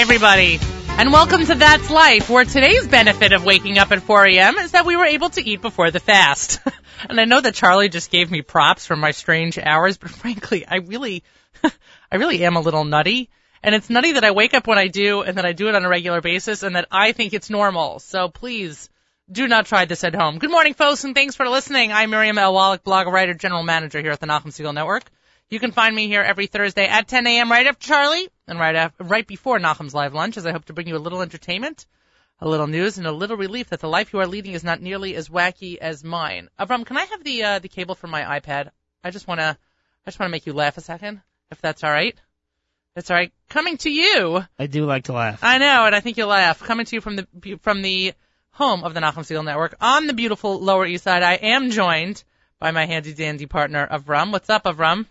Everybody, and welcome to That's Life, where today's benefit of waking up at 4 a.m. is that we were able to eat before the fast. and I know that Charlie just gave me props for my strange hours, but frankly, I really, I really am a little nutty. And it's nutty that I wake up when I do, and that I do it on a regular basis, and that I think it's normal. So please, do not try this at home. Good morning, folks, and thanks for listening. I'm Miriam L. Wallach, blogger, writer, general manager here at the Nachum Segal Network. You can find me here every Thursday at 10 a.m. right after Charlie and right after, right before Nachum's live lunch, as I hope to bring you a little entertainment, a little news, and a little relief that the life you are leading is not nearly as wacky as mine. Avram, can I have the uh, the cable for my iPad? I just wanna I just wanna make you laugh a second, if that's all right. That's all right. Coming to you. I do like to laugh. I know, and I think you'll laugh. Coming to you from the from the home of the Nachum Segal Network on the beautiful Lower East Side, I am joined by my handy dandy partner Avram. What's up, Avram?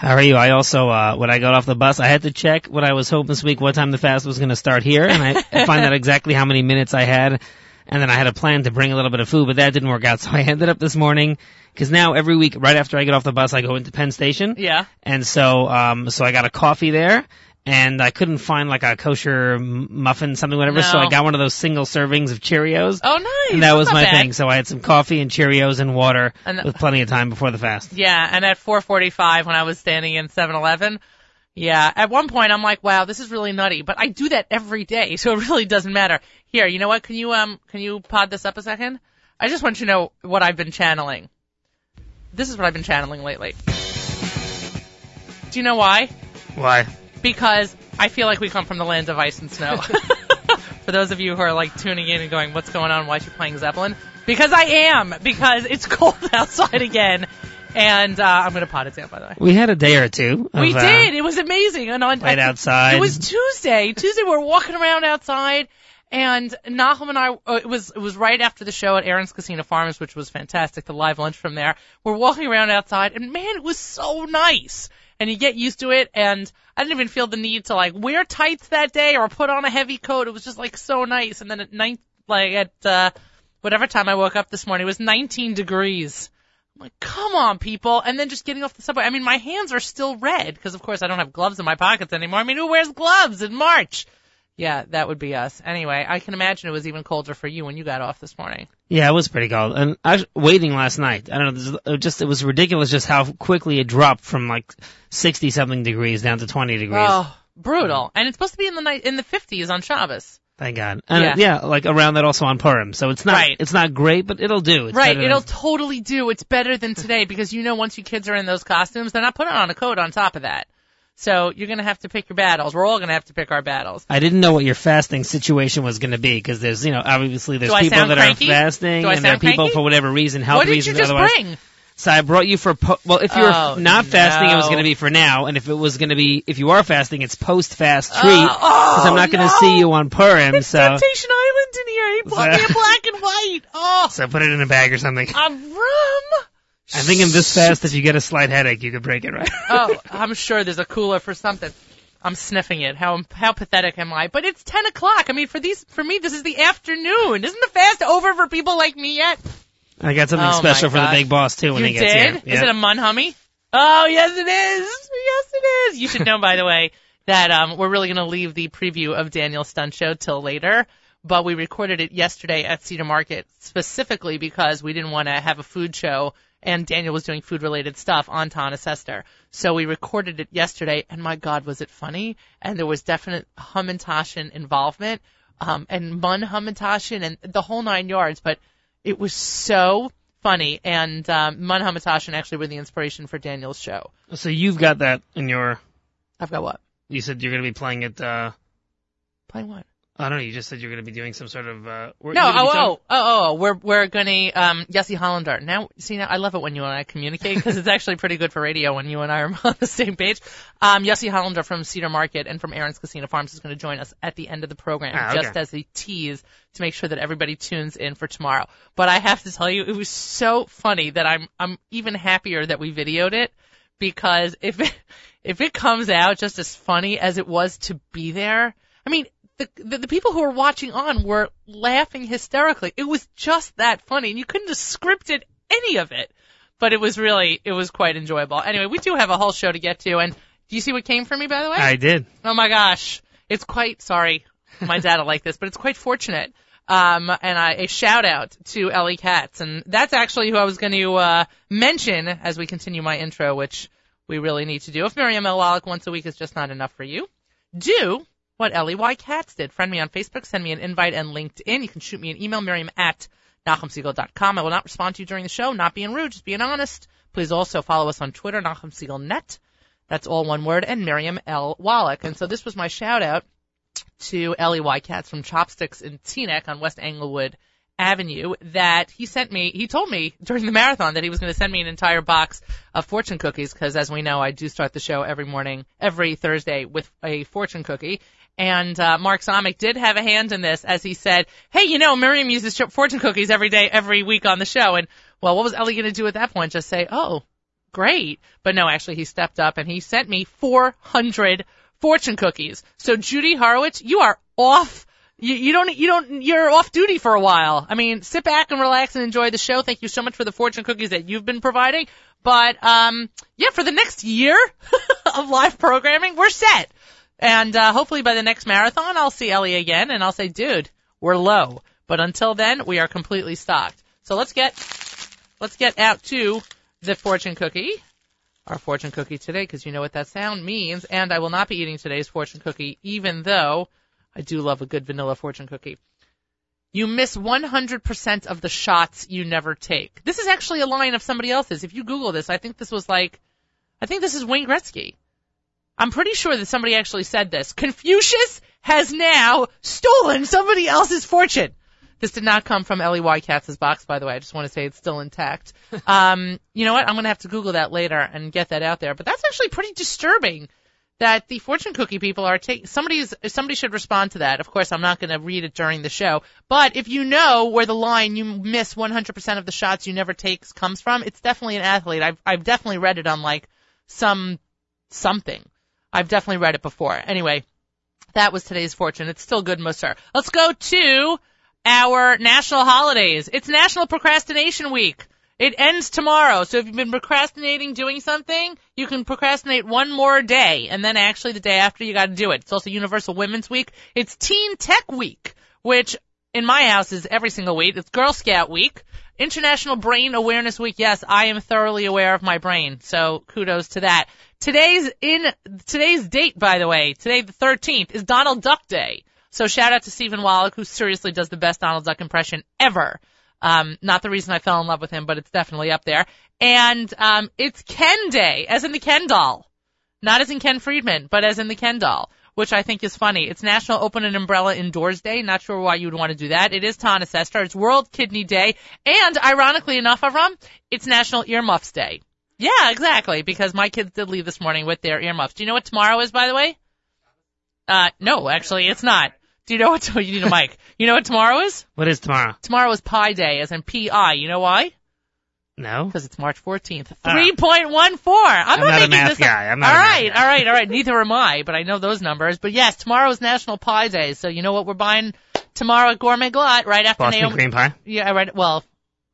How are you? I also, uh, when I got off the bus, I had to check what I was hoping this week, what time the fast was going to start here, and I, I find out exactly how many minutes I had. And then I had a plan to bring a little bit of food, but that didn't work out. So I ended up this morning, because now every week, right after I get off the bus, I go into Penn Station. Yeah. And so, um, so I got a coffee there, and I couldn't find like a kosher m- muffin, something, whatever. So I got one of those single servings of Cheerios. Oh, nice. And that That's was my bad. thing. So I had some coffee and Cheerios and water And- with plenty of time before the fast. Yeah, and at 4:45 when I was standing in 7-Eleven, yeah, at one point I'm like, wow, this is really nutty, but I do that every day, so it really doesn't matter. Here, you know what? Can you um can you pod this up a second? I just want you to know what I've been channeling. This is what I've been channeling lately. Do you know why? Why? Because I feel like we come from the land of ice and snow. For those of you who are like tuning in and going, what's going on? Why is she playing Zeppelin? Because I am. Because it's cold outside again. And uh, I'm going to pot it down, by the way. We had a day or two. Of, We uh, did. It was amazing. And on Played I- outside. It was Tuesday. Tuesday we were walking around outside, and Nachum and I. Uh, it was it was right after the show at Aaron's Kissena Farms, which was fantastic. The live lunch from there. We're walking around outside, and man, it was so nice. And you get used to it, and I didn't even feel the need to like wear tights that day or put on a heavy coat. It was just like so nice. And then at night, like at uh, whatever time I woke up this morning, it was 19 degrees. I'm like, come on, people. And then just getting off the subway. I mean, my hands are still red because, of course, I don't have gloves in my pockets anymore. I mean, who wears gloves in March? Yeah, that would be us. Anyway, I can imagine it was even colder for you when you got off this morning. Yeah, it was pretty cold. And I was waiting last night. I don't know. It just it was ridiculous just how quickly it dropped from like sixty something degrees down to twenty degrees. Oh, brutal. And it's supposed to be in the night in the 50s on Shabbos. Thank God. And Yeah. yeah. like around that also on Purim. So it's not Right. it's not great, but it'll do. It's right, it'll than- totally do. It's better than today because you know once you kids are in those costumes, they're not putting on a coat on top of that. So you're gonna have to pick your battles. We're all gonna have to pick our battles. I didn't know what your fasting situation was going to be because there's, you know, obviously there's people that cranky? are fasting and there are people cranky? for whatever reason, health what did you reasons just otherwise. bring? So I brought you for po- well, if you're Oh, not fasting, it was going to be for now, and if it was going to be if you are fasting, it's post fast treat uh, Oh, because I'm not going to no. see you on Purim. It's so Temptation Island in here. He bought me So- a black and white. Oh, so put it in a bag or something. a rum. I think in this fast, if you get a slight headache, you could break it right. Oh, I'm sure there's a cooler for something. I'm sniffing it. How how pathetic am I? But it's 10 o'clock. I mean, for these for me, this is the afternoon. Isn't the fast over for people like me yet? I got something Oh, special for the big boss too when you he gets did? here. Is Yeah. it a mun hummy? Oh, yes it is. Yes it is. You should know, by the way, that um, we're really going to leave the preview of Daniel's stunt show till later. But we recorded it yesterday at Cedar Market specifically because we didn't want to have a food show and Daniel was doing food related stuff on Taanis Esther. So we recorded it yesterday and my God, was it funny? And there was definite Hamantashen involvement, um, and Mun Hamantashen and the whole nine yards, but it was so funny. And um, Mun Hamatash actually were the inspiration for Daniel's show. so you've got that in your. I've got what? You said you're going to be playing it. uh Playing what? I don't know. You just said you're going to be doing some sort of. uh No, oh, oh, oh, oh, we're we're gonna um Yossi Hollander. Now, see now I love it when you and I communicate because it's actually pretty good for radio when you and I are on the same page. Um, Yossi Hollander from Cedar Market and from Aaron's Kissena Farms is going to join us at the end of the program, Ah, okay. just as a tease to make sure that everybody tunes in for tomorrow. But I have to tell you, it was so funny that I'm I'm even happier that we videoed it because if it if it comes out just as funny as it was to be there, I mean, the, the the people who were watching on were laughing hysterically. It was just that funny, and you couldn't have scripted any of it. But it was really, it was quite enjoyable. Anyway, we do have a whole show to get to, and do you see what came for me, by the way? I did. Oh my gosh. It's quite sorry, my dad will like this, but it's quite fortunate. Um, and I, a shout out to Ellie Katz, and that's actually who I was going to uh, mention as we continue my intro, which we really need to do. If Miriam L. Wallach once a week is just not enough for you, do what Ellie Y. Katz did. Friend me on Facebook, send me an invite and LinkedIn. You can shoot me an email, Miriam at NachumSegal.com. I will not respond to you during the show, not being rude, just being honest. Please also follow us on Twitter, Net. That's all one word, and Miriam L. Wallach. And so this was my shout out to Ellie Y. Katz from Chopsticks in Teaneck on West Englewood Avenue that he sent me, he told me during the marathon that he was going to send me an entire box of fortune cookies because as we know, I do start the show every morning, every Thursday with a fortune cookie. And uh, Mark Zomick did have a hand in this as he said, hey, you know, Miriam uses fortune cookies every day, every week on the show. And, well, what was Ellie going to do at that point? Just say, oh, great. But no, actually, he stepped up and he sent me 400 fortune cookies. So Judy Horowitz, you are off. You, you don't, you don't, you're off duty for a while. I mean, sit back and relax and enjoy the show. Thank you so much for the fortune cookies that you've been providing. But, um, yeah, for the next year of live programming, we're set. And, uh, hopefully by the next marathon, I'll see Ellie again and I'll say, dude, we're low. But until then, we are completely stocked. So let's get, let's get out to the fortune cookie our fortune cookie today because you know what that sound means. And I will not be eating today's fortune cookie, even though I do love a good vanilla fortune cookie. You miss 100% of the shots you never take. This is actually a line of somebody else's. If you Google this, I think this was like, I think this is Wayne Gretzky. I'm pretty sure that somebody actually said this. Confucius has now stolen somebody else's fortune. This did not come from Ellie Y. Box, by the way. I just want to say it's still intact. um, you know what? I'm going to have to Google that later and get that out there. But that's actually pretty disturbing that the fortune cookie people are taking somebody's somebody should respond to that. Of course, I'm not going to read it during the show, but if you know where the line you miss 100% of the shots you never take comes from, it's definitely an athlete. I've I've definitely read it on like some something. I've definitely read it before. Anyway, that was today's fortune. It's still good, Musser. Let's go to our national holidays. It's National Procrastination Week. It ends tomorrow. So if you've been procrastinating doing something, you can procrastinate one more day. And then actually the day after you gotta do it. It's also Universal Women's Week. It's Teen Tech Week, which in my house is every single week. It's Girl Scout Week. International Brain Awareness Week. Yes, I am thoroughly aware of my brain. So kudos to that. Today's in, today's date, by the way, today the 13th is Donald Duck Day. So shout out to Stephen Wallach, who seriously does the best Donald Duck impression ever. Um, not the reason I fell in love with him, but it's definitely up there. And um, it's Ken Day, as in the Ken doll, not as in Ken Friedman, but as in the Ken doll, which I think is funny. It's National Open an Umbrella Indoors Day. Not sure why you would want to do that. It is Taanis Esther. It's World Kidney Day, and ironically enough, Avram, it's National Earmuffs Day. Yeah, exactly, because my kids did leave this morning with their earmuffs. Do you know what tomorrow is, by the way? Uh, no, actually, it's not. Do you know what? You need a mic. You know what tomorrow is? What is tomorrow? Tomorrow is Pi Day, as in P-I. You know why? No. Because it's March 14th. 3.14. I'm, I'm not, not a making math this guy. Up. I'm not all right, all right, all right. Neither am I, but I know those numbers. But yes, tomorrow is National Pie Day. So you know what we're buying tomorrow at Gourmet Glatt right after Boston Naomi. cream pie. Yeah, I read. Well,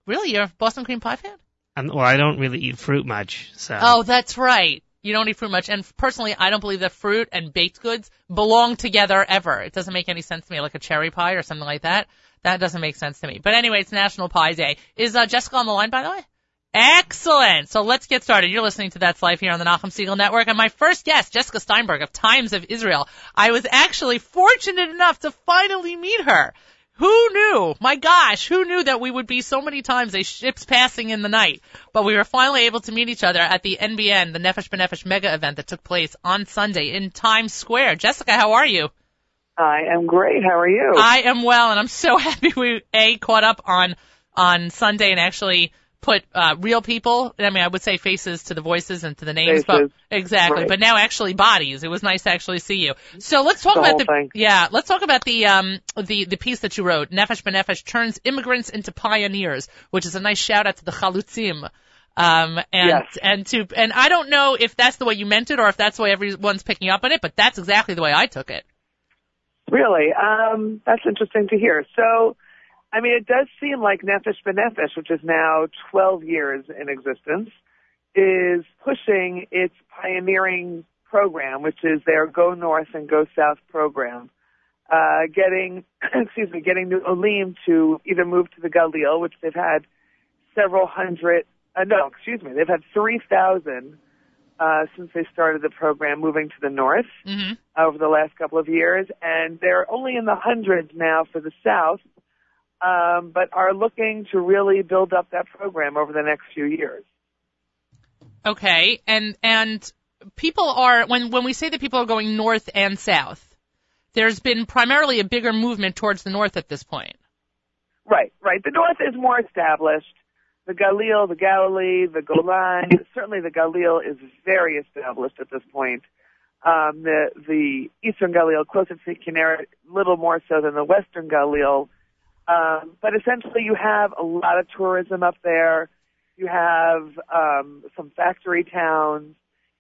really, you're a Boston cream pie fan? Um, well, I don't really eat fruit much, so. Oh, that's right. You don't eat fruit much. And personally, I don't believe that fruit and baked goods belong together ever. It doesn't make any sense to me, like a cherry pie or something like that. That doesn't make sense to me. But anyway, it's National Pie Day. Is uh, Jessica on the line, by the way? Excellent. So let's get started. You're listening to That's Life here on the Nachum Segal Network. And my first guest, Jessica Steinberg of Times of Israel. I was actually fortunate enough to finally meet her. Who knew? My gosh, who knew that we would be so many times a ships passing in the night? But we were finally able to meet each other at the NBN, the Nefesh B'Nefesh mega event that took place on Sunday in Times Square. Jessica, how are you? I am great. How are you? I am well, and I'm so happy we a caught up on on Sunday and actually put uh, real people. I mean, I would say faces to the voices and to the names, Faces. but exactly. Right. But now actually bodies. It was nice to actually see you. So let's talk The about the thing. yeah. Let's talk about the um the the piece that you wrote. Nefesh B'Nefesh turns immigrants into pioneers, which is a nice shout out to the Chalutzim. Um and Yes. and to and I don't know if that's the way you meant it or if that's the way everyone's picking up on it, but that's exactly the way I took it. Really? Um, that's interesting to hear. So, I mean, it does seem like Nefesh B'Nefesh, which is now 12 years in existence, is pushing its pioneering program, which is their Go North and Go South program. Uh, getting, excuse me, getting New Olim to either move to the Galil, which they've had several hundred, uh, no, excuse me, they've had 3,000 uh, since they started the program moving to the north hmm over the last couple of years, and they're only in the hundreds now for the south, um, but are looking to really build up that program over the next few years. Okay, and and people are when when we say that people are going north and south, there's been primarily a bigger movement towards the north at this point. Right, right. The north is more established. The Galil, the Galilee, the Golan, certainly the Galil is very established at this point. Um, the the eastern Galil, closer to Kinneret, little more so than the western Galil. Um, but essentially, you have a lot of tourism up there. You have um, some factory towns.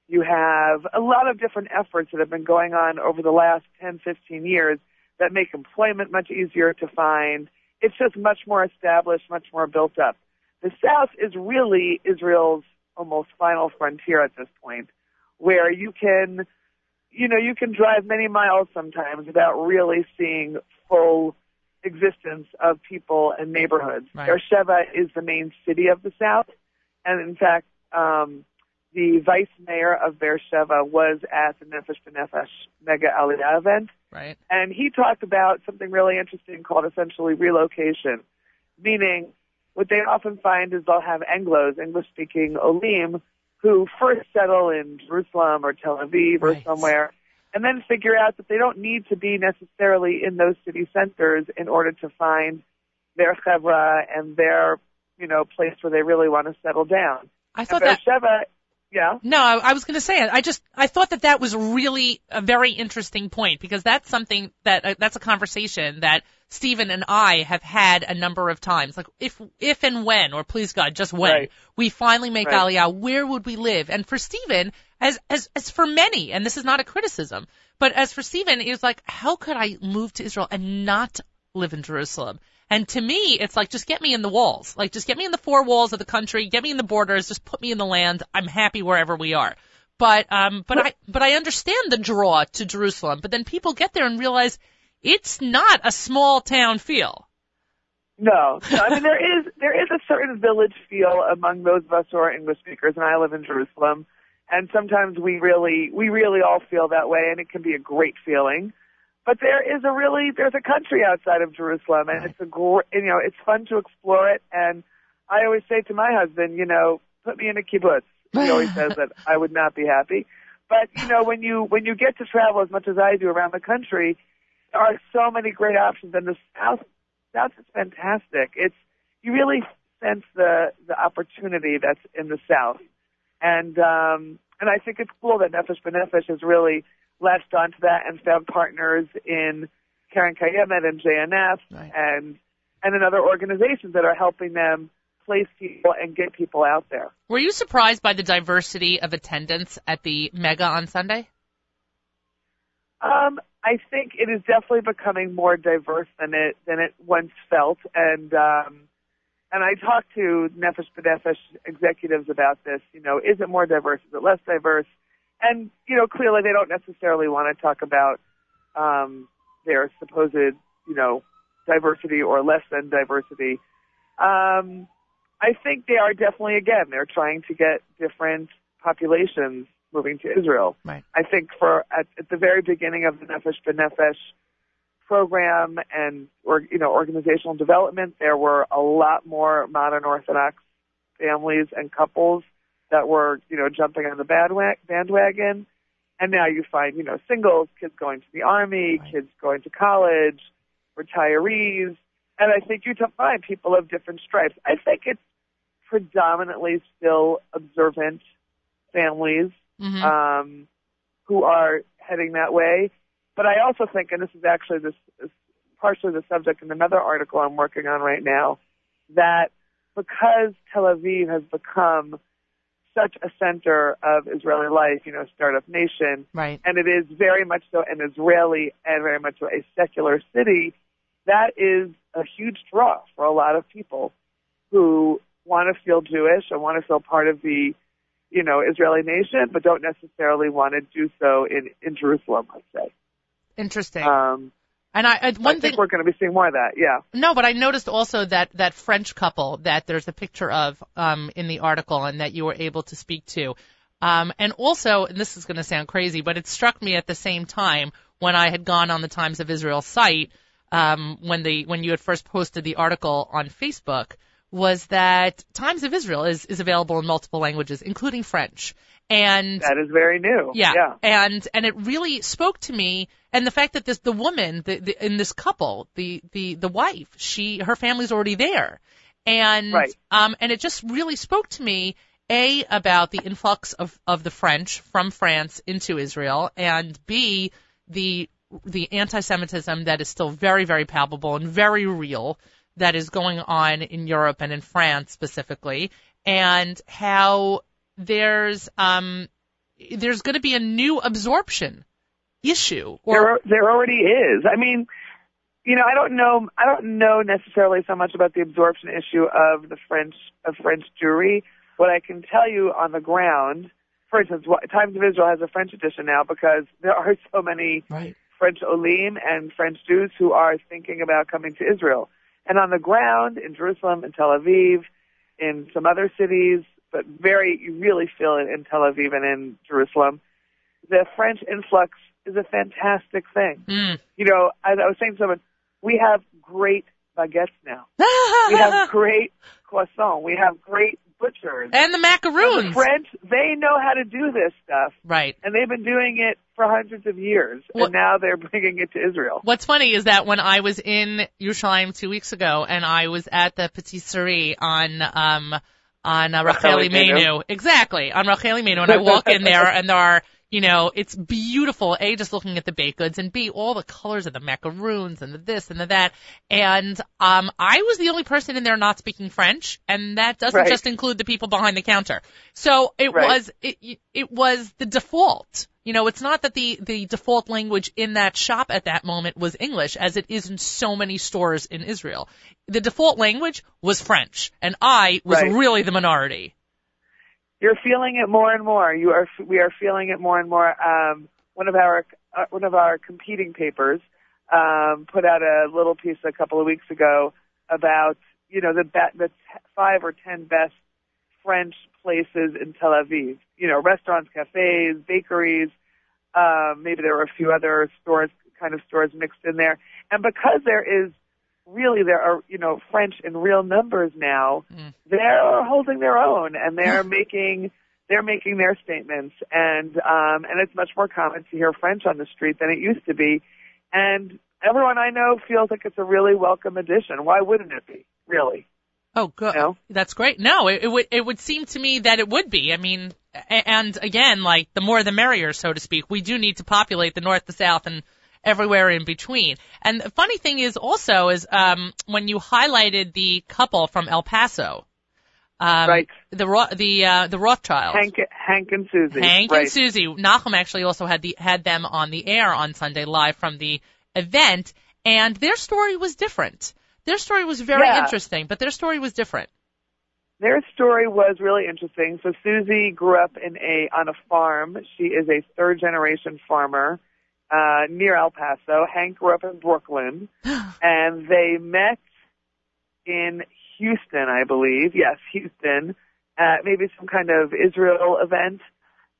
You have a lot of different efforts that have been going on over the last 10, 15 years that make employment much easier to find. It's just much more established, much more built up. The South is really Israel's almost final frontier at this point, where you can, you know, you can drive many miles sometimes without really seeing full existence of people and neighborhoods. Right. Beersheba is the main city of the South, and in fact, um, the vice mayor of Beersheba was at the Nefesh B'Nefesh Mega Aliyah event, Right. and he talked about something really interesting called essentially relocation, meaning what they often find is they'll have Anglos, English-speaking Olim, who first settle in Jerusalem or Tel Aviv or somewhere, and then figure out that they don't need to be necessarily in those city centers in order to find their chevra and their, you know, place where they really want to settle down. I And thought that Beersheba, yeah. No, I, I was going to say it. I just I thought that that was really a very interesting point because that's something that uh, that's a conversation that Stephen and I have had a number of times. Like if if and when, or please God, just when Right. we finally make Right. Aliyah, where would we live? And for Stephen, as as as for many, and this is not a criticism, but as for Stephen, it was like, how could I move to Israel and not live in Jerusalem? And to me, it's like, just get me in the walls. Like, just get me in the four walls of the country, get me in the borders, just put me in the land. I'm happy wherever we are. But, um, but I, but I understand the draw to Jerusalem. But then people get there and realize it's not a small town feel. No, no. I mean there is there is a certain village feel among those of us who are English speakers, and I live in Jerusalem, and sometimes we really we really all feel that way, and it can be a great feeling. But there is a really there's a country outside of Jerusalem, and it's a gr- you know it's fun to explore it. And I always say to my husband, you know, put me in a kibbutz. He always says that I would not be happy. But you know, when you when you get to travel as much as I do around the country, there are so many great options, and the South South is fantastic. It's you really sense the the opportunity that's in the South, and um, and I think it's cool that Nefesh B'Nefesh has really latched onto that and found partners in Keren Kayemet and JNF Right. and and in other organizations that are helping them place people and get people out there. Were you surprised by the diversity of attendance at the mega on Sunday? Um, I think it is definitely becoming more diverse than it than it once felt, and um, and I talked to Nefesh B'Nefesh executives about this. You know, is it more diverse? Is it less diverse? And you know, clearly they don't necessarily want to talk about um, their supposed you know diversity or less than diversity. Um, I think they are definitely again they're trying to get different populations moving to Israel. Right. I think for at, at the very beginning of the Nefesh B'Nefesh program and or you know organizational development, there were a lot more modern Orthodox families and couples that were you know jumping on the bandwagon, and now you find you know singles, kids going to the army, Right. kids going to college, retirees, and I think you find people of different stripes. I think it's predominantly still observant families hmm um, who are heading that way. But I also think, and this is actually this is partially the subject in another article I'm working on right now, that because Tel Aviv has become such a center of Israeli life, you know, startup nation, right. and it is very much so an Israeli and very much so a secular city, that is a huge draw for a lot of people who want to feel Jewish and want to feel part of the you know, Israeli nation, but don't necessarily want to do so in, in Jerusalem, let's say. Interesting. Um, and I, I one I thing think we're going to be seeing more of that, yeah. No, but I noticed also that that French couple that there's a picture of um, in the article and that you were able to speak to. Um, and also, and this is going to sound crazy, but it struck me at the same time when I had gone on the Times of Israel site um, when the when you had first posted the article on Facebook was that Times of Israel is is available in multiple languages, including French. And That is very new. yeah, Yeah. and and it really spoke to me, and the fact that this the woman the, the, in this couple, the the the wife, she her family's already there, and Right. um and it just really spoke to me a about the influx of of the French from France into Israel, and b the the anti-Semitism that is still very very palpable and very real that is going on in Europe and in France specifically, and how there's um there's going to be a new absorption issue or There, there already is. I mean, you know, I don't know, I don't know necessarily so much about the absorption issue of the French, of French Jewry. What I can tell you on the ground, for instance, what, Times of Israel has a French edition now because there are so many right French Olim and French Jews who are thinking about coming to Israel. And on the ground in Jerusalem, in Tel Aviv, in some other cities, but very, you really feel it in Tel Aviv and in Jerusalem, the French influx is a fantastic thing. mm. You know, as I was saying to someone, we have great baguettes now. We have great croissants. We have great butchers. and the And the macaroons French, they know how to do this stuff right and they've been doing it for hundreds of years, and now they're bringing it to Israel. What's funny is that when I was in Yerushalayim two weeks ago and I was at the patisserie on um on uh, Rachel Rachel Imenu, Imenu. exactly on Rachel Imenu, and I walk in there and there are you know it's beautiful. A just looking at the baked goods and B all the colors of the macaroons and the this and the that. And um I was the only person in there not speaking French, and that doesn't Right. just include the people behind the counter. So it Right. was it it was the default. You know, it's not that the, the default language in that shop at that moment was English, as it is in so many stores in Israel. The default language was French, and I was Right. really the minority. You're feeling it more and more. You are. We are feeling it more and more. Um, one of our uh, one of our competing papers um, put out a little piece a couple of weeks ago about you know the be- the t- five or ten best French places in Tel Aviv. You know, restaurants, cafes, bakeries. Um, maybe there were a few other stores, kind of stores mixed in there. And because there is really there are you know French in real numbers now, Mm. they're holding their own and they're making they're making their statements and um and it's much more common to hear French on the street than it used to be. And everyone I know feels like it's a really welcome addition. Why wouldn't it be? Really? Oh, good. No. That's great. No, it, it would it would seem to me that it would be. I mean, a- and again, like the more the merrier, so to speak. We do need to populate the north, the south, and everywhere in between. And the funny thing is also is um when you highlighted the couple from El Paso, um, Right. The the uh, the Rothschilds. Hank Hank and Susie. Hank right. and Susie. Nahum actually also had the had them on the air on Sunday live from the event, and their story was different. Their story was very Yeah. interesting, but their story was different. Their story was really interesting. So Susie grew up in a on a farm. She is a third generation farmer uh, near El Paso. Hank grew up in Brooklyn, and they met in Houston, I believe. Yes, Houston, at maybe some kind of Israel event,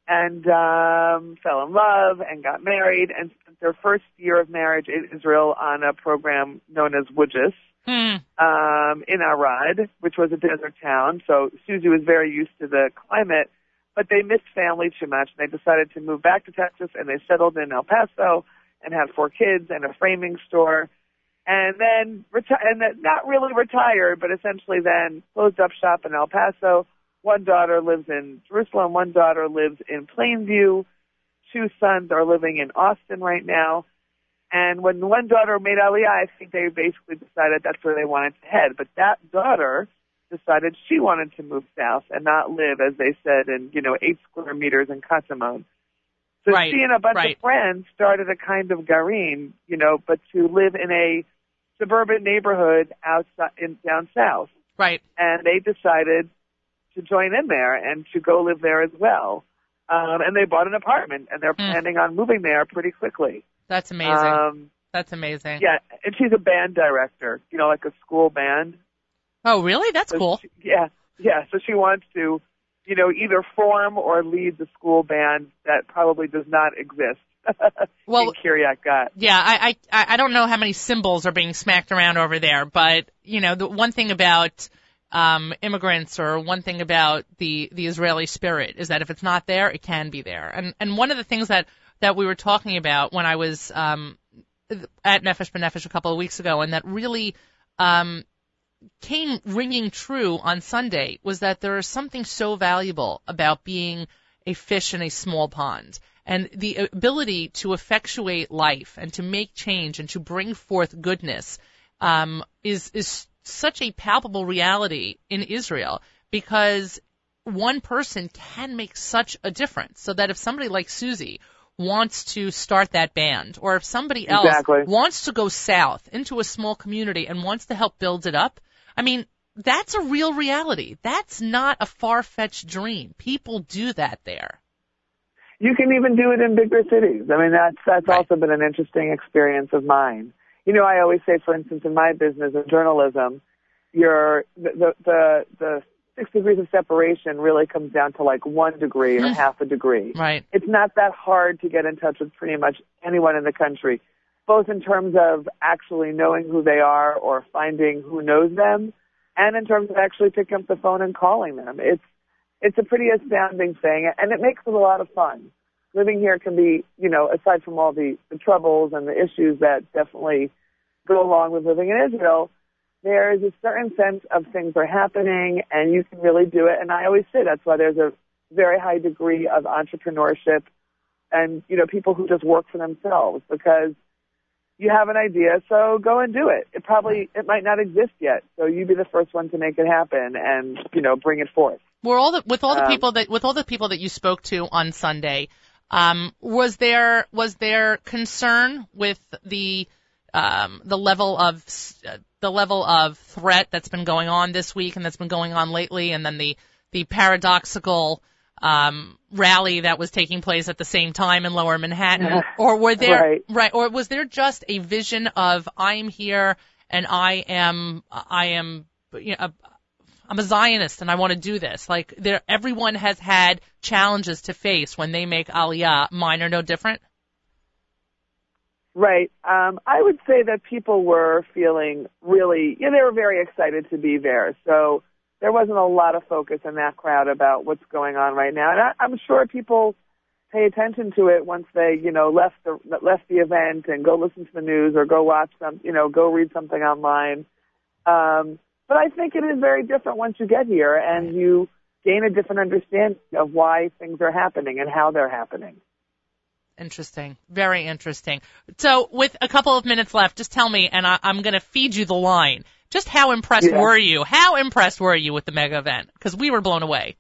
and um, fell in love and got married and spent their first year of marriage in Israel on a program known as Wujus Hmm. um, in Arad, which was a desert town. So Susie was very used to the climate, but they missed family too much, and they decided to move back to Texas, and they settled in El Paso and had four kids and a framing store, and then reti- and then not really retired, but essentially then closed up shop in El Paso. One daughter lives in Jerusalem. One daughter lives in Plainview. Two sons are living in Austin right now. And when one daughter made Aliyah, I think they basically decided that's where they wanted to head. But that daughter decided she wanted to move south and not live, as they said, in you know eight square meters in Katamon. So Right, she and a bunch right. of friends started a kind of garin, you know, but to live in a suburban neighborhood outside in down south Right. and they decided to join in there and to go live there as well. Um, and they bought an apartment and they're Mm. planning on moving there pretty quickly. That's amazing. Um, That's amazing. yeah, and she's a band director, you know, like a school band. Oh, really? That's So cool. she- yeah, yeah. So she wants to, you know, either form or lead the school band that probably does not exist Well, Kiryat Gat. Yeah, I, I I don't know how many cymbals are being smacked around over there, but you know the one thing about um, immigrants or one thing about the the Israeli spirit is that if it's not there, it can be there. And and one of the things that that we were talking about when I was um, at Nefesh B'Nefesh a couple of weeks ago, and that really um, came ringing true on Sunday was that there is something so valuable about being a fish in a small pond. And the ability to effectuate life and to make change and to bring forth goodness um, is is such a palpable reality in Israel because one person can make such a difference. So that if somebody like Susie wants to start that band, or if somebody else Exactly. wants to go south into a small community and wants to help build it up, I mean, that's a real reality. That's not a far-fetched dream. People do that there. You can even do it in bigger cities. I mean, that's that's Right. also been an interesting experience of mine. You know, I always say, for instance, in my business in journalism, your the the the, the six degrees of separation really comes down to like one degree or Mm. half a degree. Right. It's not that hard to get in touch with pretty much anyone in the country, both in terms of actually knowing who they are or finding who knows them, and in terms of actually picking up the phone and calling them. It's it's a pretty astounding thing, and it makes it a lot of fun. Living here can be, you know, aside from all the, the troubles and the issues that definitely go along with living in Israel, there is a certain sense of things are happening, and you can really do it. And I always say that's why there's a very high degree of entrepreneurship and, you know, people who just work for themselves because you have an idea, so go and do it. It probably, it might not exist yet, so you be the first one to make it happen and, you know, bring it forth. Were all the with all the Um, people that with all the people that you spoke to on Sunday, um, was there was there concern with the um, the level of uh, the level of threat that's been going on this week and that's been going on lately, and then the the paradoxical um, rally that was taking place at the same time in Lower Manhattan, or were there Right. or was there just a vision of I'm here and I am I am you know, a, I'm a Zionist and I want to do this. Like there, everyone has had challenges to face when they make Aliyah. Mine are no different. Right. Um, I would say that people were feeling really, yeah, they were very excited to be there. So there wasn't a lot of focus in that crowd about what's going on right now. And I, I'm sure people pay attention to it once they, you know, left the left the event and go listen to the news or go watch some, you know, go read something online. Um, but I think it is very different once you get here and you gain a different understanding of why things are happening and how they're happening. Interesting. Very interesting. So with a couple of minutes left, just tell me, and I, I'm going to feed you the line. Just how impressed Yeah. were you? How impressed were you with the mega event? Because we were blown away.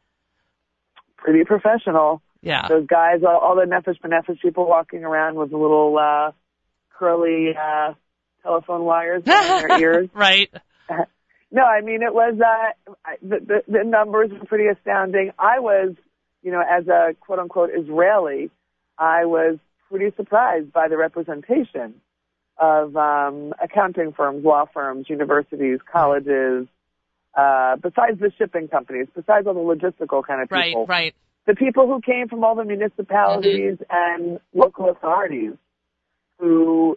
Pretty professional. Yeah. those guys, all, all the Nefesh B'Nefesh people walking around with little uh, curly uh, telephone wires in their ears. right. No, I mean it was uh, the, the the numbers were pretty astounding. I was, you know, as a quote unquote Israeli, I was pretty surprised by the representation of um, accounting firms, law firms, universities, colleges. Uh, besides the shipping companies, besides all the logistical kind of people, Right. right. the people who came from all the municipalities and local authorities who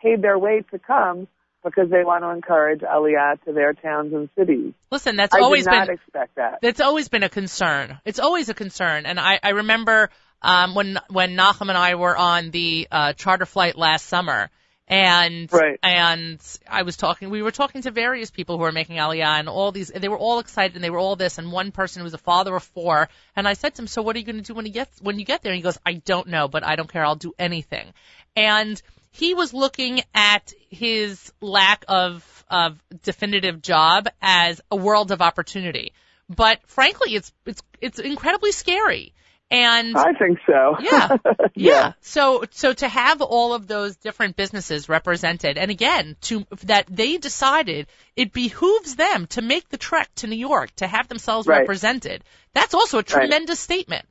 paid their way to come because they want to encourage Aliyah to their towns and cities. Listen, that's I always did not been expect that. That's always been a concern. It's always a concern, and I, I remember um, when when Nachum and I were on the uh, charter flight last summer, and Right. and I was talking. We were talking to various people who were making Aliyah, and all these. They were all excited, and they were all this. And one person was a father of four, and I said to him, "So what are you going to do when you get when you get there?" And he goes, "I don't know, but I don't care. I'll do anything." And he was looking at his lack of of definitive job as a world of opportunity. But frankly, it's it's it's incredibly scary. And I think so. yeah, yeah. So, so to have all of those different businesses represented, and again, to that they decided it behooves them to make the trek to New York to have themselves Right. represented. That's also a tremendous statement.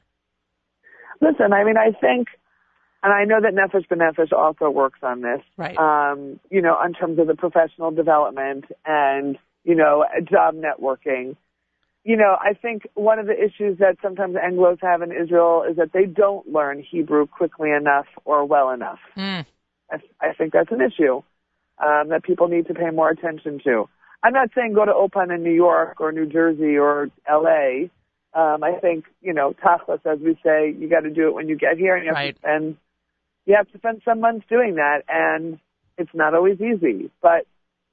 Listen, I mean, I think, and I know that Nefesh B'Nefesh also works on this. Right. Um, you know, in terms of the professional development and you know job networking. You know, I think one of the issues that sometimes Anglos have in Israel is that they don't learn Hebrew quickly enough or well enough. Mm. I, I think that's an issue um, that people need to pay more attention to. I'm not saying go to ulpan in New York or New Jersey or L.A. Um, I think you know, tachlis, as we say, you got to do it when you get here, and you have Right. to spend you have to spend some months doing that, and it's not always easy. But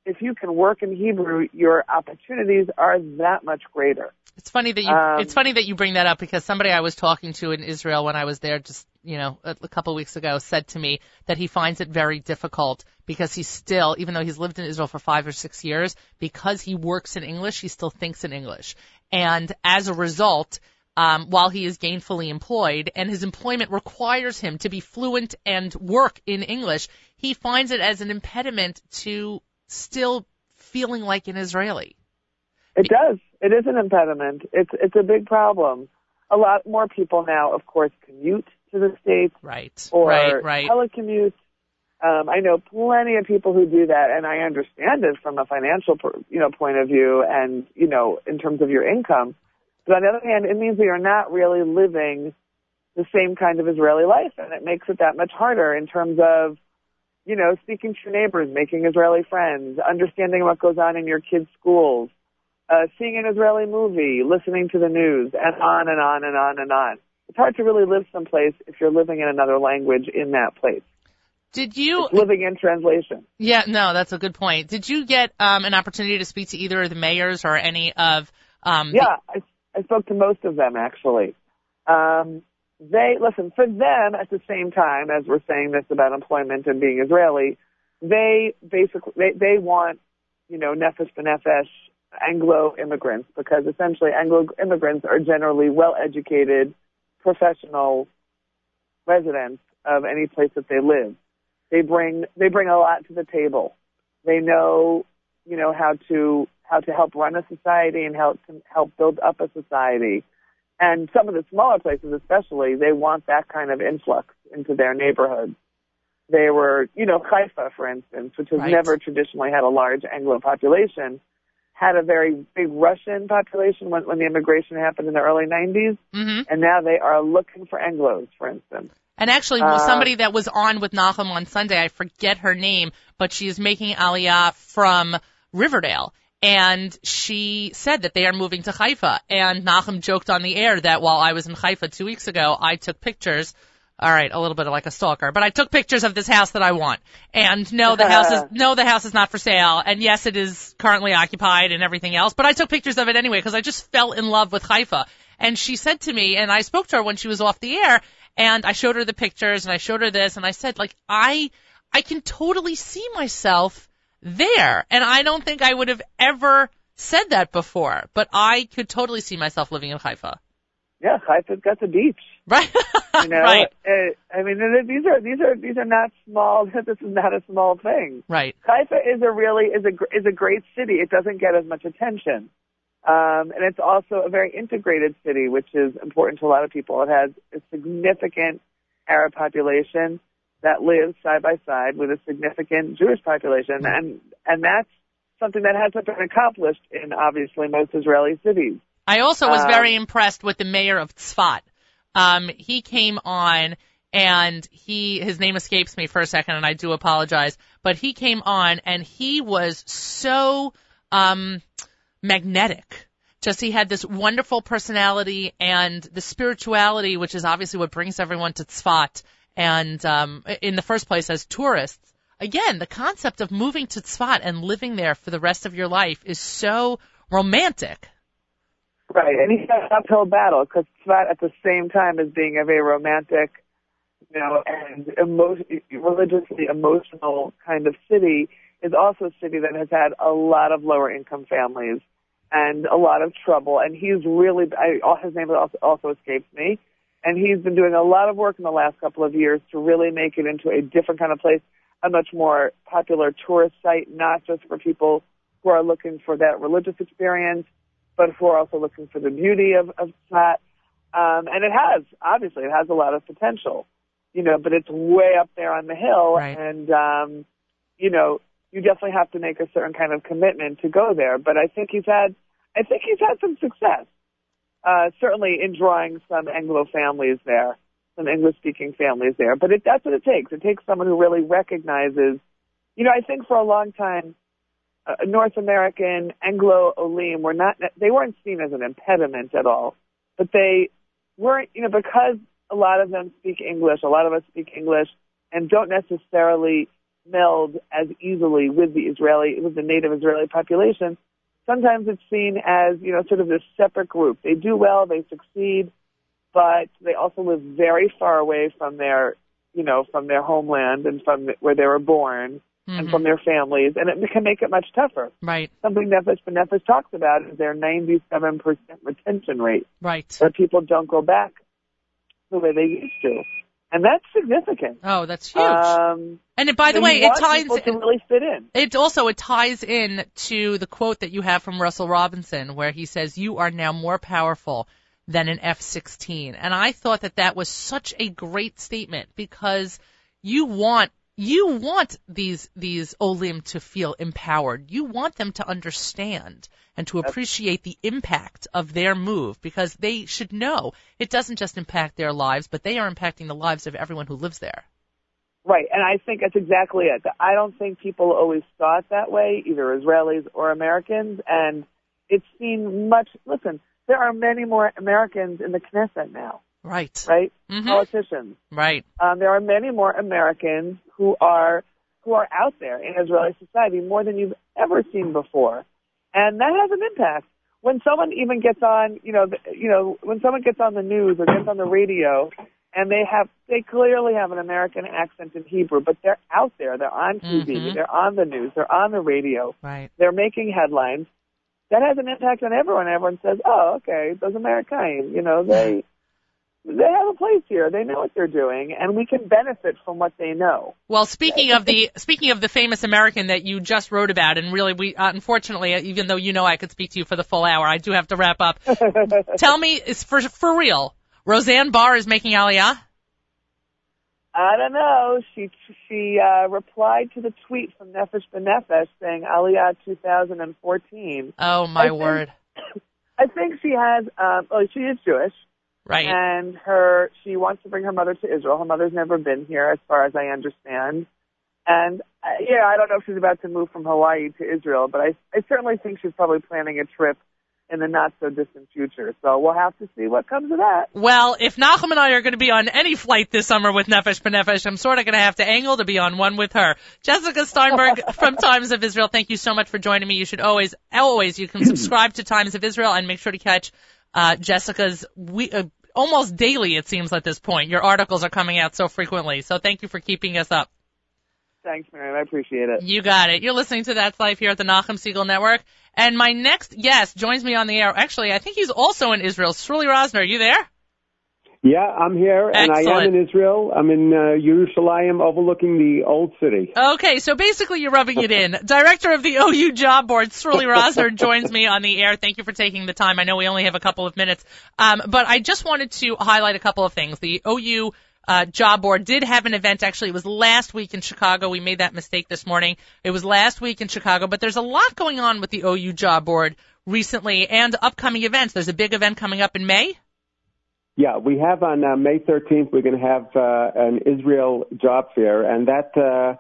if you can work in Hebrew, your opportunities are that much greater. It's funny that you Um, it's funny that you bring that up because somebody I was talking to in Israel when I was there just you know a, a couple of weeks ago said to me that he finds it very difficult because he's still even though he's lived in Israel for 5 or 6 years because he works in English he still thinks in English and as a result um, while he is gainfully employed and his employment requires him to be fluent and work in English, he finds it as an impediment to still feeling like an Israeli. It does. It is an impediment. It's it's a big problem. A lot more people now, of course, commute to the states Right. or right. Right. telecommute. Um, I know plenty of people who do that, and I understand it from a financial, you know, point of view, and you know, in terms of your income. But on the other hand, it means that you're not really living the same kind of Israeli life, and it makes it that much harder in terms of, you know, speaking to your neighbors, making Israeli friends, understanding what goes on in your kids' schools, uh, seeing an Israeli movie, listening to the news, and on and on and on and on. It's hard to really live someplace if you're living in another language in that place. Did you? It's living in translation. Yeah, no, that's a good point. Did you get um, an opportunity to speak to either of the mayors or any of? Um, Yeah, I, I spoke to most of them actually. Um, they listen for them at the same time as we're saying this about employment and being Israeli. They basically they they want you know nefesh b'nefesh Anglo immigrants because essentially Anglo immigrants are generally well educated, professional residents of any place that they live. They bring they bring a lot to the table. They know you know how to how to help run a society and help to help build up a society. And some of the smaller places, especially, they want that kind of influx into their neighborhoods. They were, you know, Haifa, for instance, which has Right. never traditionally had a large Anglo population, had a very big Russian population when, when the immigration happened in the early 90s, hmm and now they are looking for Anglos, for instance. And actually, well, Uh, somebody that was on with Nachum on Sunday, I forget her name, but she is making Aliyah from Riverdale. And she said that they are moving to Haifa. And Nachum joked on the air that while I was in Haifa two weeks ago, I took pictures. All right, a little bit like a stalker, but I took pictures of this house that I want. And no, the house is no, the house is not for sale. And yes, it is currently occupied and everything else. But I took pictures of it anyway because I just fell in love with Haifa. And she said to me, and I spoke to her when she was off the air, and I showed her the pictures and I showed her this, and I said, like, I, I can totally see myself there. And I don't think I would have ever said that before, but I could totally see myself living in Haifa. Yeah, Haifa's got the beach. Right? You know, right. Uh, I mean, these are these are these are not small. This is not a small thing. Right. Haifa is a really is a is a great city. It doesn't get as much attention, um, and it's also a very integrated city, which is important to a lot of people. It has a significant Arab population that lives side by side with a significant Jewish population, and and that's something that hasn't been accomplished in obviously most Israeli cities. I also was Um, very impressed with the mayor of Tzfat. Um, he came on and he, his name escapes me for a second and I do apologize, but he came on and he was so, um, magnetic. Just he had this wonderful personality and the spirituality, which is obviously what brings everyone to Tzfat. And, um, in the first place as tourists, again, the concept of moving to Tzfat and living there for the rest of your life is so romantic. Right, and he had an uphill battle because Tzfat, at the same time as being a very romantic, you know, and emo- religiously emotional kind of city, is also a city that has had a lot of lower income families and a lot of trouble. And he's really, I, his name also, also escapes me. And he's been doing a lot of work in the last couple of years to really make it into a different kind of place, a much more popular tourist site, not just for people who are looking for that religious experience, but who are also looking for the beauty of, of Tzfat. Um, and it has, obviously, it has a lot of potential, you know, but it's way up there on the hill. Right. And, um, you know, you definitely have to make a certain kind of commitment to go there. But I think he's had, I think he's had some success, uh, certainly in drawing some Anglo families there, some English speaking families there. But it, that's what it takes. It takes someone who really recognizes, you know, I think for a long time, uh, North American Anglo Olim were not, they weren't seen as an impediment at all, but they weren't, you know, because a lot of them speak English, a lot of us speak English and don't necessarily meld as easily with the Israeli, with the native Israeli population. Sometimes it's seen as, you know, sort of this separate group. They do well, they succeed, but they also live very far away from their, you know, from their homeland and from where they were born and Mhm. from their families, and it can make it much tougher. Right, Something Nefesh B'Nefesh talks about is their 97% retention rate, right. where people don't go back the way they used to. And that's significant. Oh, that's huge. Um, and it- by the so way, it ties. to really fit in. It also it ties in to the quote that you have from Russell Robinson, where he says, "You are now more powerful than an F-16." And I thought that that was such a great statement because you want you want these these Olim to feel empowered. You want them to understand and to appreciate the impact of their move because they should know it doesn't just impact their lives, but they are impacting the lives of everyone who lives there. Right, and I think that's exactly it. I don't think people always saw it that way, either Israelis or Americans, and it's seen much. Listen, there are many more Americans in the Knesset now, Right. right? Mhm. Politicians. Right. Um, there are many more Americans who are who are out there in Israeli society more than you've ever seen before, and that has an impact. When someone even gets on, you know, the, you know, when someone gets on the news or gets on the radio, and they have, they clearly have an American accent in Hebrew, but they're out there, they're on TV, Mhm. they're on the news, they're on the radio, Right. they're making headlines. That has an impact on everyone. Everyone says, "Oh, okay, those Americans, you know, they." They have a place here. They know what they're doing, and we can benefit from what they know. Well, speaking of the speaking of the famous American that you just wrote about, and really, we uh, unfortunately, even though you know I could speak to you for the full hour, I do have to wrap up. Tell me, is for for real, Roseanne Barr is making Aliyah? I don't know. She she uh, replied to the tweet from Nefesh B'Nefesh saying Aliyah 2014. Oh my I think- word! I think she has. Um, oh, she is Jewish, Right. and her she wants to bring her mother to Israel. Her mother's never been here, as far as I understand. And uh, yeah, I don't know if she's about to move from Hawaii to Israel, but I I certainly think she's probably planning a trip in the not so distant future. So we'll have to see what comes of that. Well, if Nachum and I are going to be on any flight this summer with Nefesh B'Nefesh, I'm sort of going to have to angle to be on one with her. Jessica Steinberg from Times of Israel, thank you so much for joining me. You should always, always, you can subscribe to Times of Israel and make sure to catch uh, Jessica's we, uh, almost daily, it seems at this point. Your articles are coming out so frequently. So thank you for keeping us up. Thanks, Miriam. I appreciate it. You got it. You're listening to That's Life here at the Nachum Segal Network. And my next guest joins me on the air. Actually, I think he's also in Israel. Sruly Rosner, are you there? Yeah, I'm here, and I am in Israel. I'm in uh, Jerusalem, overlooking the old city. Okay, so basically you're rubbing it in. Director of the OU Job Board, Sruly Rosner, joins me on the air. Thank you for taking the time. I know we only have a couple of minutes, um, but I just wanted to highlight a couple of things. The OU uh, Job Board did have an event. Actually, it was last week in Chicago. We made that mistake this morning. It was last week in Chicago, but there's a lot going on with the OU Job Board recently and upcoming events. There's a big event coming up in May. Yeah, we have on uh, May 13th. We're going to have uh, an Israel job fair, and that uh,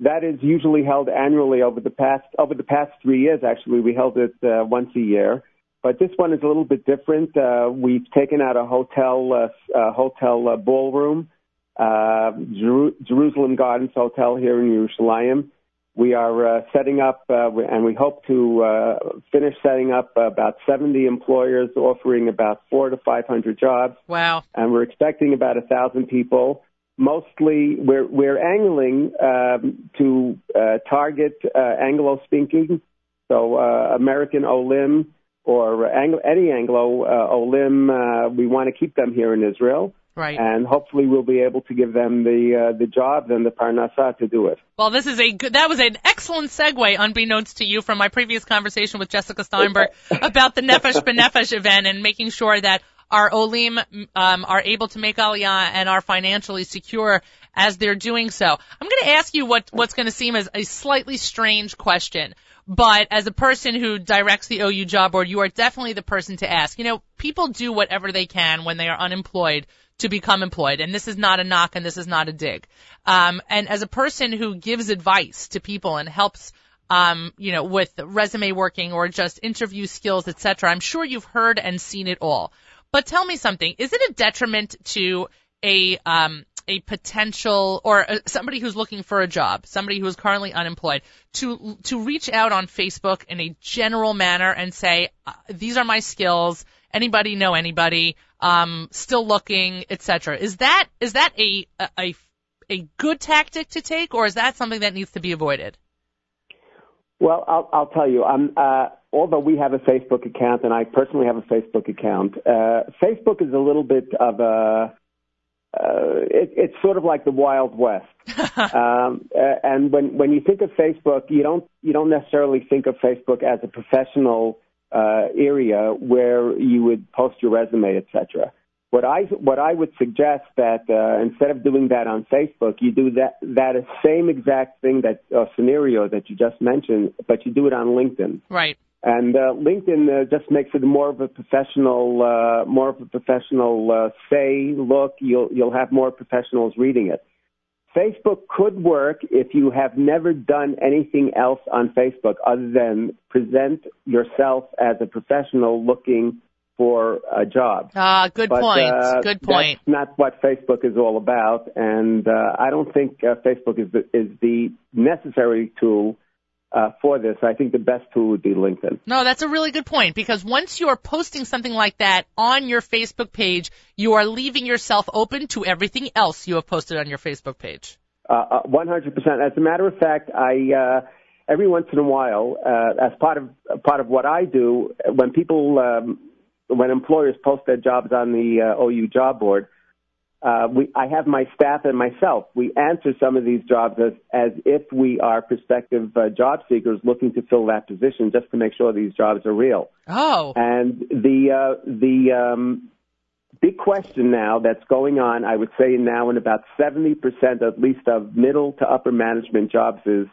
that is usually held annually over the past over the past three years. Actually, we held it uh, once a year, but this one is a little bit different. Uh, we've taken out a hotel uh, uh, hotel uh, ballroom, uh, Jeru- Jerusalem Gardens Hotel here in Jerusalem. We are uh, setting up, uh, and we hope to uh, finish setting up about 70 employers, offering about four to 500 jobs Wow. and we're expecting about a thousand people. Mostly, we're we're angling um, to uh, target uh, Anglo-speaking, so uh, American Olim or Anglo, any Anglo uh, Olim. Uh, we want to keep them here in Israel. Right. And hopefully we'll be able to give them the uh, the jobs and the parnasa to do it. Well, this is a good, that was an excellent segue, unbeknownst to you, from my previous conversation with Jessica Steinberg about the Nefesh B'Nefesh event and making sure that our Olim um, are able to make Aliyah and are financially secure as they're doing so. I'm going to ask you what what's going to seem as a slightly strange question, but as a person who directs the OU job board, you are definitely the person to ask. You know, people do whatever they can when they are unemployed to become employed. And this is not a knock and this is not a dig. Um, and as a person who gives advice to people and helps, um, you know, with resume working or just interview skills, etc., I'm sure you've heard and seen it all. But tell me something. Is it a detriment to a, um, a potential or a, somebody who's looking for a job, somebody who is currently unemployed, to to reach out on Facebook in a general manner and say, uh, "These are my skills. Anybody know anybody? Um, still looking, etc." Is that is that a, a a good tactic to take, or is that something that needs to be avoided? Well, I'll, I'll tell you. Um, uh, although we have a Facebook account, and I personally have a Facebook account, uh, Facebook is a little bit of a uh, it, it's sort of like the Wild West. um, and when when you think of Facebook, you don't you don't necessarily think of Facebook as a professional uh, area where you would post your resume, etc. What I what I would suggest that uh, instead of doing that on Facebook, you do that that same exact thing that uh, scenario that you just mentioned, but you do it on LinkedIn. Right. And uh, LinkedIn uh, just makes it more of a professional, uh, more of a professional uh, say. Look, you'll you'll have more professionals reading it. Facebook could work if you have never done anything else on Facebook other than present yourself as a professional looking for a job. Ah, good but, point. Uh, good point. That's not what Facebook is all about, and uh, I don't think uh, Facebook is the, is the necessary tool uh, for this, I think the best tool would be LinkedIn. No, that's a really good point because once you are posting something like that on your Facebook page, you are leaving yourself open to everything else you have posted on your Facebook page. Uh, 100%. Uh, as a matter of fact, I uh, every once in a while, uh, as part of part of what I do, when people um, when employers post their jobs on the uh, OU job board, uh, we, I have my staff and myself. We answer some of these jobs as, as if we are prospective uh, job seekers looking to fill that position, just to make sure these jobs are real. Oh. And the uh, the um, big question now that's going on, I would say now in about 70% at least of middle to upper management jobs is,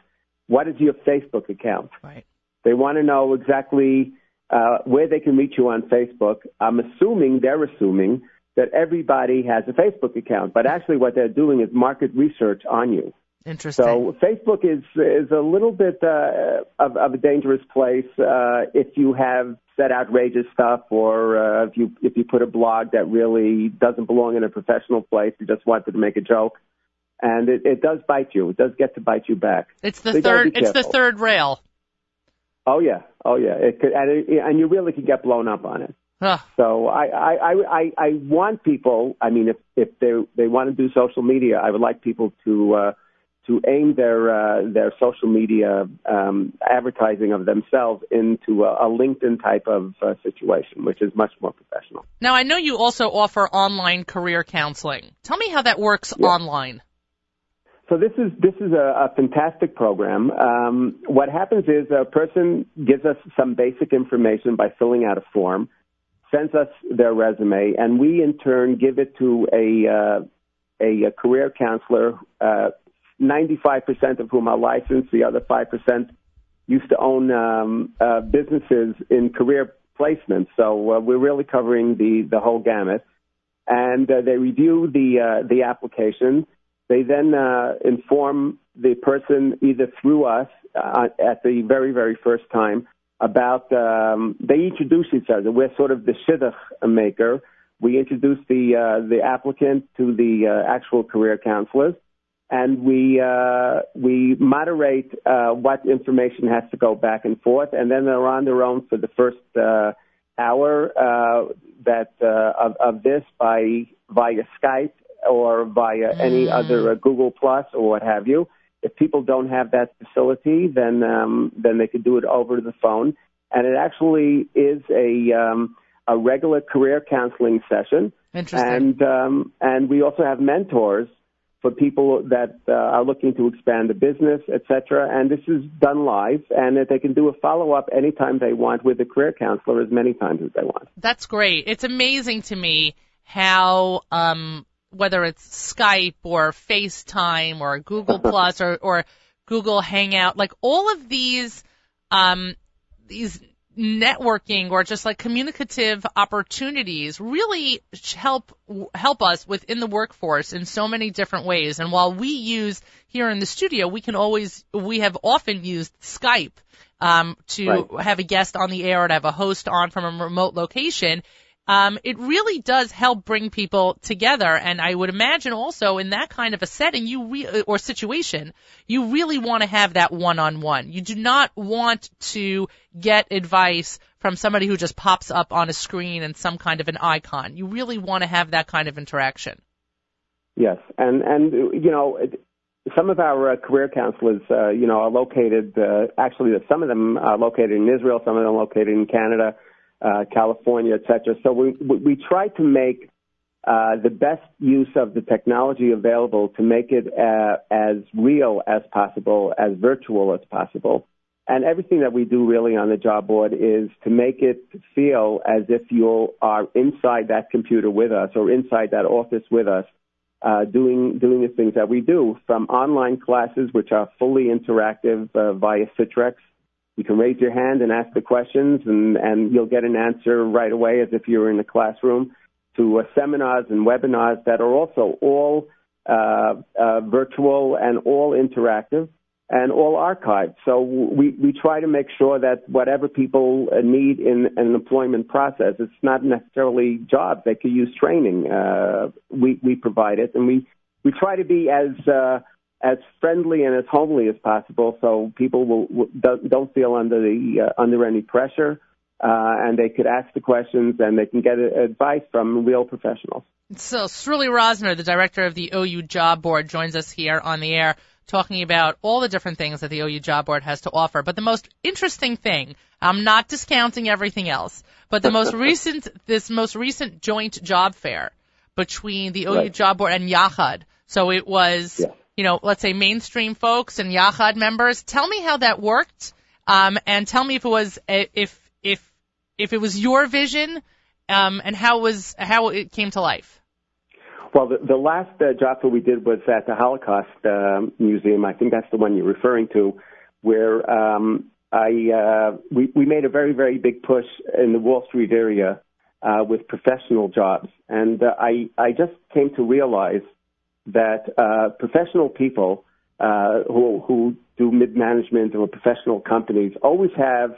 what is your Facebook account? Right. They want to know exactly uh, where they can reach you on Facebook. I'm assuming they're assuming that everybody has a Facebook account, but actually what they're doing is market research on you. Interesting. So Facebook is is a little bit uh, of, of a dangerous place uh, if you have said outrageous stuff, or uh, if you if you put a blog that really doesn't belong in a professional place. You just wanted to make a joke, and it, it does bite you. It does get to bite you back. It's the so third. It's the third rail. Oh yeah, oh yeah. It could, and, it, and you really could get blown up on it. Huh. So I, I, I, I want people. I mean, if if they they want to do social media, I would like people to uh, to aim their uh, their social media um, advertising of themselves into a, a LinkedIn type of uh, situation, which is much more professional. Now, I know you also offer online career counseling. Tell me how that works yeah. online. So this is this is a, a fantastic program. Um, what happens is a person gives us some basic information by filling out a form sends us their resume, and we in turn give it to a uh, a, a, career counselor. Uh, 95% of whom are licensed. The other 5% used to own um, uh, businesses in career placement. So uh, we're really covering the the whole gamut. And uh, they review the uh, the application. They then uh, inform the person either through us at the very very first time about um, they introduce each other. We're sort of the shidduch maker. We introduce the uh, the applicant to the uh, actual career counselors, and we uh, we moderate uh, what information has to go back and forth, and then they're on their own for the first uh, hour uh, that uh, of, of this by via Skype or via mm. any other uh, Google Plus or what have you. If people don't have that facility, then um, then they could do it over the phone, and it actually is a um, a regular career counseling session, Interesting. and um, and we also have mentors for people that uh, are looking to expand the business, etc. And this is done live, and that they can do a follow up anytime they want with a career counselor as many times as they want. That's great. It's amazing to me how um, whether it's Skype or FaceTime or Google Plus or, or Google Hangout, like all of these um, these networking or just like communicative opportunities really help help us within the workforce in so many different ways. And while we use here in the studio, we can always we have often used Skype um, to Right. have a guest on the air or to have a host on from a remote location. Um, it really does help bring people together, and I would imagine also in that kind of a setting, you re- or situation, you really want to have that one-on-one. You do not want to get advice from somebody who just pops up on a screen and some kind of an icon. You really want to have that kind of interaction. Yes, and and you know, some of our uh, career counselors, uh, you know, are located. Uh, actually, some of them are located in Israel, some of them are located in Canada, uh, California, etc. So we we we try to make uh, the best use of the technology available to make it uh, as real as possible, as virtual as possible. And everything that we do really on the job board is to make it feel as if you are inside that computer with us or inside that office with us uh, doing doing the things that we do, from online classes which are fully interactive uh, via Citrix. You can raise your hand and ask the questions, and, and you'll get an answer right away as if you were in the classroom. To uh, seminars and webinars that are also all uh, uh, virtual and all interactive and all archived. So we, we try to make sure that whatever people uh, need in an employment process, it's not necessarily jobs. They could use training. Uh, we, we provide it, and we, we try to be as uh, as friendly and as homely as possible, so people will, will don't, feel under the uh, under any pressure, uh, and they could ask the questions and they can get advice from real professionals. So Sruly Rosner, the director of the OU Job Board, joins us here on the air talking about all the different things that the OU Job Board has to offer. But the most interesting thing, I'm not discounting everything else, but the most recent, this most recent joint job fair between the OU Right. Job Board and Yachad. So it was, Yeah. You know, let's say mainstream folks and Yachad members. Tell me how that worked, um, and tell me if it was if if if it was your vision, um, and how was how it came to life. Well, the, the last uh, job that we did was at the Holocaust um Museum. I think that's the one you're referring to, where um, I uh, we we made a very very big push in the Wall Street area uh, with professional jobs, and uh, I I just came to realize that uh, professional people uh, who who do mid management or professional companies always have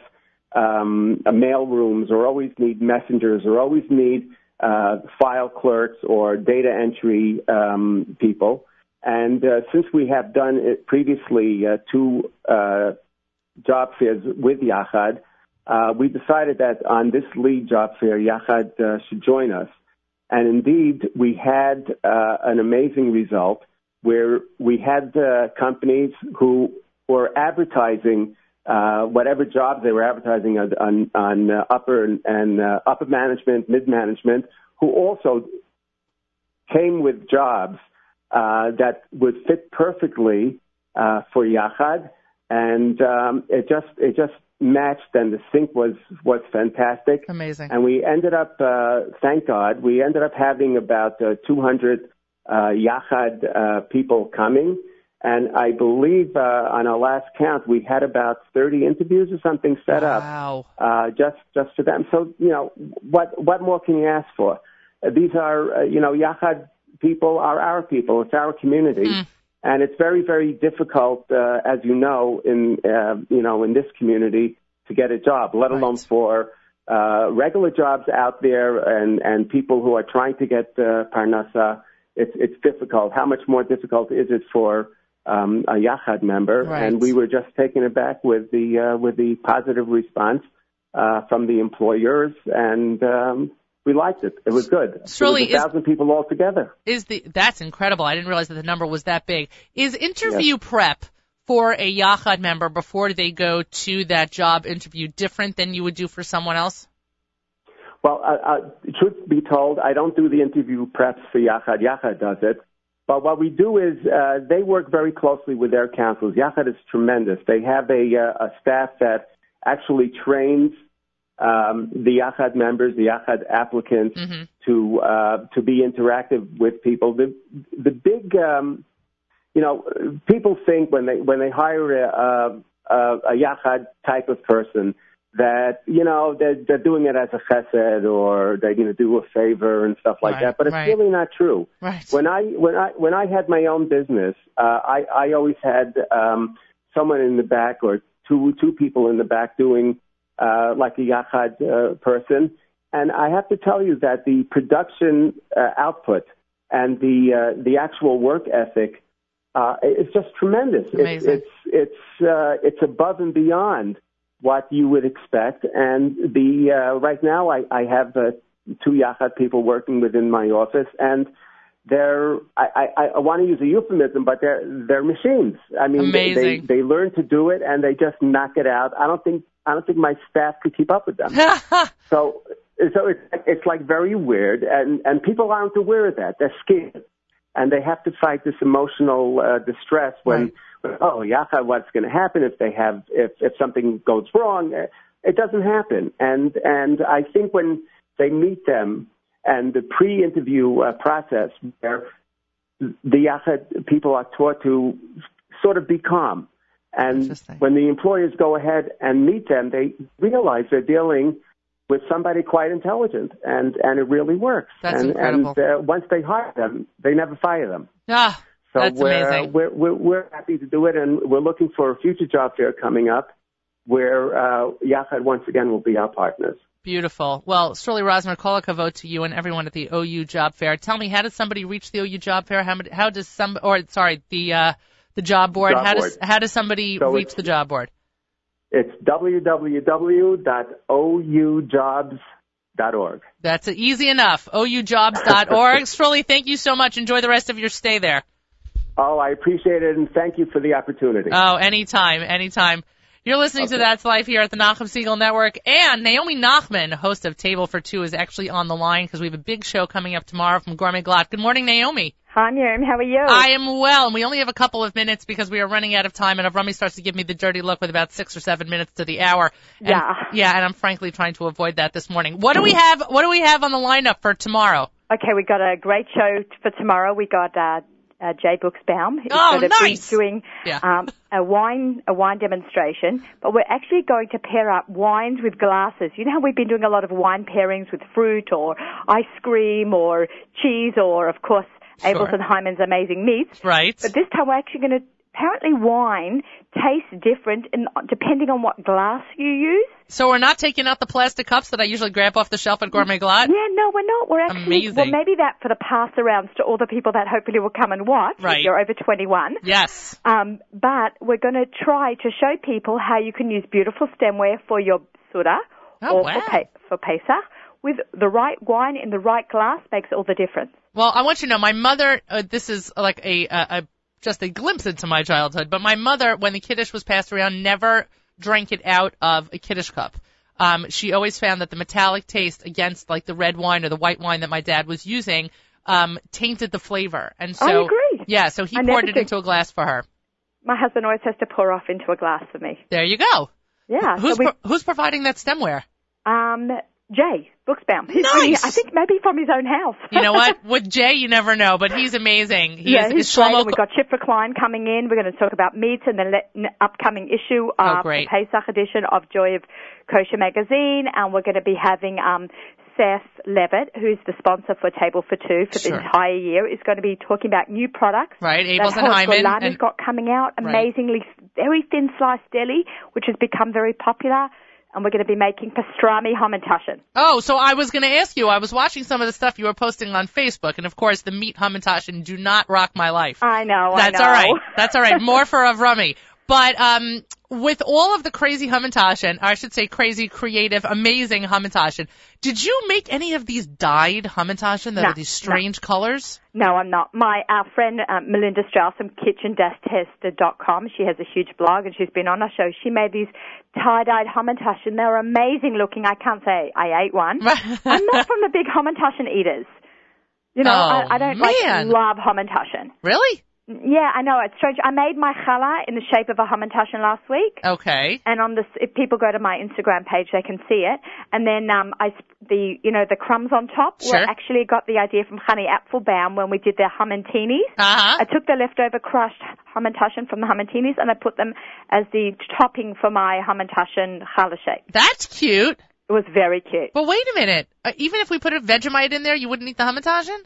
um, mail rooms or always need messengers or always need uh, file clerks or data entry um, people. And uh, since we have done it previously uh, two uh, job fairs with Yachad, uh, we decided that on this lead job fair, Yachad uh, should join us. And indeed, we had uh, an amazing result where we had companies who were advertising uh, whatever jobs they were advertising on, on, on uh, upper and, and uh, upper management, mid management, who also came with jobs uh, that would fit perfectly uh, for Yachad, and um, it just it just matched, and the sync was was fantastic. Amazing. And we ended up, uh, thank God, we ended up having about uh, 200 uh, Yachad uh, people coming. And I believe uh, on our last count, we had about 30 interviews or something set up Wow. uh, just just for them. So you know, what what more can you ask for? Uh, these are uh, you know Yachad people are our people. It's our community, Mm. And it's very very difficult, uh, as you know, in uh, you know in this community to get a job, let alone Right. for uh, regular jobs out there and and people who are trying to get uh, parnasa. It's it's difficult. How much more difficult is it for um, a Yachad member? Right. And we were just taken aback with the uh, with the positive response uh, from the employers, and um, we liked it. It was good. Was a thousand people all together. Is the that's incredible. I didn't realize that the number was that big. Is interview prep for a Yachad member before they go to that job interview different than you would do for someone else? Well, uh, uh, truth be told, I don't do the interview preps for Yachad. Yachad does it. But what we do is uh, they work very closely with their councils. Yachad is tremendous. They have a, uh, a staff that actually trains um, the Yachad members, the Yachad applicants, Mm-hmm. to uh, to be interactive with people. The the big, um, you know, people think when they when they hire a, a, a Yachad type of person that you know they're, they're doing it as a chesed or they're going to do a favor and stuff like Right, that. But it's right. really not true. Right. When I when I when I had my own business, uh, I I always had um, someone in the back or two two people in the back doing uh, like a yachad uh, person, and I have to tell you that the production uh, output and the uh, the actual work ethic uh, is just tremendous. It's it's it's, uh, it's above and beyond what you would expect. And the uh, right now, I, I have uh, two yachad people working within my office, and they're I, I, I want to use a euphemism, but they're they're machines. I mean, they, they they learn to do it and they just knock it out. I don't think I don't think my staff could keep up with them. So so it's it's like very weird, and and people aren't aware of that. They're scared, and they have to fight this emotional uh, distress when, when oh yachad, what's going to happen if they have if if something goes wrong? Uh, It doesn't happen, and and I think when they meet them and the pre-interview uh, process where the yachad people are taught to sort of be calm. And when the employers go ahead and meet them, they realize they're dealing with somebody quite intelligent, and and it really works. That's and, incredible. And uh, once they hire them, they never fire them. ah, So That's we're, amazing. We're, we're we're happy to do it, and we're looking for a future job fair coming up, where uh, Yachad once again will be our partners. Beautiful. Well, Sruly Rosner, kol hakavod to you and everyone at the OU Job Fair. Tell me, how does somebody reach the OU Job Fair? How, how does some, or sorry, the uh, the job board? Job how does how does somebody So reach the job board? It's www.oujobs.org. That's easy enough. OUJobs.org. Sruly, thank you so much. Enjoy the rest of your stay there. Oh, I appreciate it, and thank you for the opportunity. Oh, anytime, anytime. You're listening to Okay. That's Life here at the Nachum Segal Network, and Naomi Nachman, host of Table for Two, is actually on the line because we have a big show coming up tomorrow from Gourmet Glatt. Good morning, Naomi. Hi, Miriam. How are you? I am well, and we only have a couple of minutes because we are running out of time, and Avrami starts to give me the dirty look with about six or seven minutes to the hour. And- Yeah. Yeah, and I'm frankly trying to avoid that this morning. What do we have? What do we have on the lineup for tomorrow? Okay, we got a great show for tomorrow. We got uh, uh, Jay. He's Oh, going nice. doing Yeah. um, a wine a wine demonstration, but we're actually going to pair up wines with glasses. You know how we've been doing a lot of wine pairings with fruit or ice cream or cheese or, of course, Abeles Sure. and Heymann's amazing meats. Right. But this time we're actually going to. Apparently, wine tastes different in, depending on what glass you use. So we're not taking out the plastic cups that I usually grab off the shelf at Gourmet Glatt. Yeah, no, we're not. We're actually Amazing. well, maybe that for the pass arounds to all the people that hopefully will come and watch. Right. If you're over 21. Yes. Um, but we're going to try to show people how you can use beautiful stemware for your Seudah Oh, or wow. for, pe- for Pesach. With the right wine in the right glass makes all the difference. Well, I want you to know, my mother. Uh, this is like a, a, a just a glimpse into my childhood. But my mother, when the kiddush was passed around, never drank it out of a kiddush cup. Um, she always found that the metallic taste against like the red wine or the white wine that my dad was using um, tainted the flavor. And so, I agree. yeah, so he I poured it into a glass for her. My husband always has to pour off into a glass for me. There you go. Yeah. Who's so we, pro- who's providing that stemware? um, Jay Buchsbaum. He's Nice. bringing I think maybe from his own house. You know what? With Jay, you never know, but he's amazing. He yeah, is, he's great. Shlomo We've got Chip Klein coming in. We're going to talk about meats and the upcoming issue Oh, of great. the Pesach edition of Joy of Kosher magazine. And we're going to be having um, Seth Levitt, who's the sponsor for Table for Two for Sure. the entire year, is going to be talking about new products. right, Abeles that and Heymann. Golan has got coming out. Right. Amazingly, very thin sliced deli, which has become very popular. And we're going to be making pastrami hamantaschen. oh, so I was going to ask you. I was watching some of the stuff you were posting on Facebook, and of course, the meat hamantash and do not rock my life. I know, That's I know. all right. That's all right. More for Avrami. But um, with all of the crazy Hamantaschen, or I should say crazy, creative, amazing Hamantaschen, did you make any of these dyed Hamantaschen that No, are these strange colors? No, I'm not. My our friend uh, Melinda Strauss from kitchen-tester.com, she has a huge blog and she's been on our show. She made these tie-dyed Hamantaschen. They were amazing looking. I can't say I ate one. I'm not from the big Hamantaschen eaters. You know, Oh, I, I don't man. like love Hamantaschen. Really? Yeah, I know it's strange. I made my challah in the shape of a Hamantaschen last week. Okay. and on this, if people go to my Instagram page, they can see it. And then um, I the you know the crumbs on top Sure. were actually got the idea from Honey Apfelbaum when we did their hamantinis. Uh huh. I took the leftover crushed hamantaschen from the hamantinis and I put them as the topping for my hamantaschen challah shape. That's cute. It was very cute. But wait a minute. Uh, even if we put a Vegemite in there, you wouldn't eat the Hamantaschen?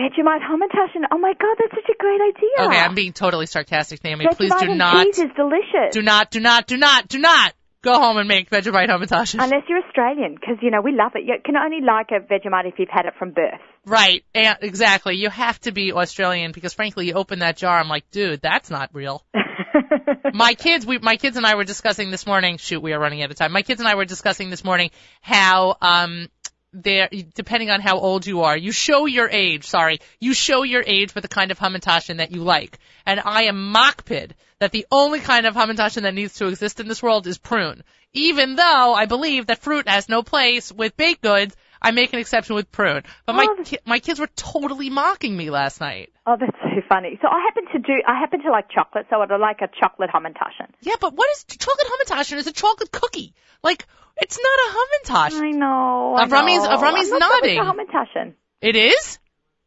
Vegemite hamantaschen. Oh my god, that's such a great idea. Okay, I'm being totally sarcastic, Naomi. Vegemite Please do and not, cheese is delicious. do not, do not, do not, do not go home and make Vegemite Hamantaschen. Unless you're Australian, because you know we love it. You can only like a Vegemite if you've had it from birth. Right, and exactly. You have to be Australian because frankly, you open that jar, I'm like, dude, that's not real. my kids, we, my kids and I were discussing this morning. Shoot, we are running out of time. My kids and I were discussing this morning how, um, there, depending on how old you are, you show your age. Sorry, you show your age with the kind of hamantaschen that you like. And I am makpid that the only kind of hamantaschen that needs to exist in this world is prune. Even though I believe that fruit has no place with baked goods, I make an exception with prune. But my Oh. ki- my kids were totally mocking me last night. Oh, that's so funny. So I happen to do, I happen to like chocolate, so I'd like a chocolate hamantaschen. Yeah, but what is chocolate hamantaschen? Is a chocolate cookie. Like it's not a hamantaschen. I know. I Avrami's- know. Avrami's I'm not nodding. A hamantaschen. It is.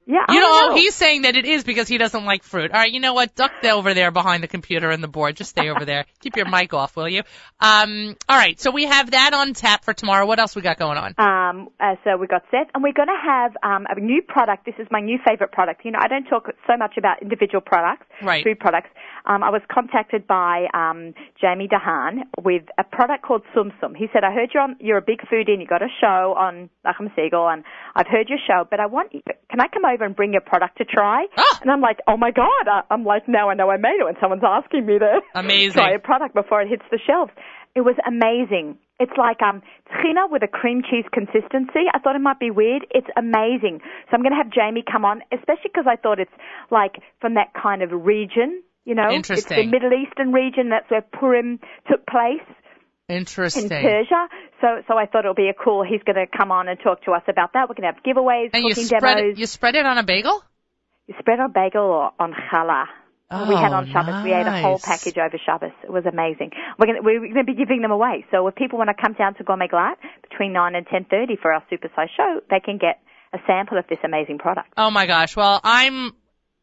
Yeah, You know, know. he's saying that it is because he doesn't like fruit. All right, you know what? Duck over there behind the computer and the board. Just stay over there. Keep your mic off, will you? Um, all right, so we have that on tap for tomorrow. What else we got going on? Um, uh, so we got Seth, and we're going to have um, a new product. This is my new favorite product. You know, I don't talk so much about individual products, Right. food products. Um, I was contacted by um, Jamie Dahan with a product called Sum Sum. He said, "I heard you're on, you're a big foodie, and you got a show on Nachum Segal, and I've heard your show, but I want, can I come over and bring your product to try?" Ah. And I'm like, "Oh my god!" I, I'm like, "Now I know I made it." When someone's asking me to Amazing. try a product before it hits the shelves. It was amazing. It's like um tchina with a cream cheese consistency. I thought it might be weird. It's amazing. So I'm going to have Jamie come on, especially because I thought it's like from that kind of region, you know. It's the Middle Eastern region. That's where Purim took place in Persia. So so I thought it'll be a cool. He's going to come on and talk to us about that. We're going to have giveaways, And you spread demos. it, you spread it on a bagel? You spread on bagel or on challah. Oh, we had on oh, Shabbos. We ate a whole package over Shabbos. It was amazing. We're going to, we're going to be giving them away. So if people want to come down to Gourmet Glatt between 9 and 10.30 for our supersized show, they can get a sample of this amazing product. Oh my gosh. Well, I'm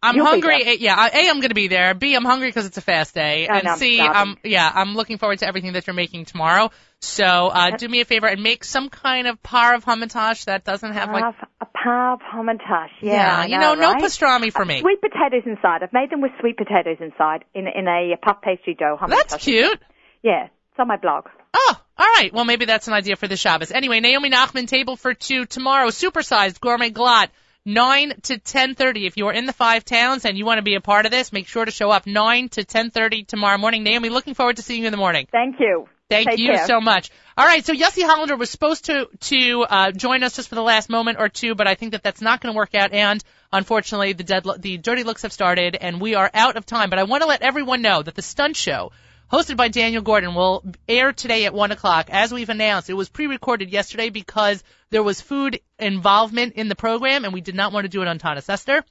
I'm You'll hungry. yeah, I- A, I'm going to be there. B, I'm hungry because it's a fast day. And know, I'm C. I'm yeah, I'm looking forward to everything that you're making tomorrow. So uh, do me a favor and make some kind of par of hamantash that doesn't have like a parve hamantash. Yeah, I you know, no right? pastrami for me. Sweet potatoes inside. I've made them with sweet potatoes inside in in a puff pastry dough. Hamantash. That's cute. Yeah, it's on my blog. Oh, all right. Well, maybe that's an idea for the Shabbos. Anyway, Naomi Nachman table for two tomorrow. Supersized gourmet glatt. 9 to 10:30 if you are in the five towns and you want to be a part of this make sure to show up 9 to 10:30 tomorrow morning Naomi looking forward to seeing you in the morning Thank you. Thank Take you care. so much. All right, so Yossi Hollander was supposed to to uh, join us just for the last moment or two, but I think that that's not going to work out. And unfortunately, the dead the dirty looks have started, and we are out of time. But I want to let everyone know that the stunt show. Hosted by Daniel Gordon will air today at one o'clock. As we've announced, it was pre-recorded yesterday because there was food involvement in the program, and we did not want to do it on Taanis Esther.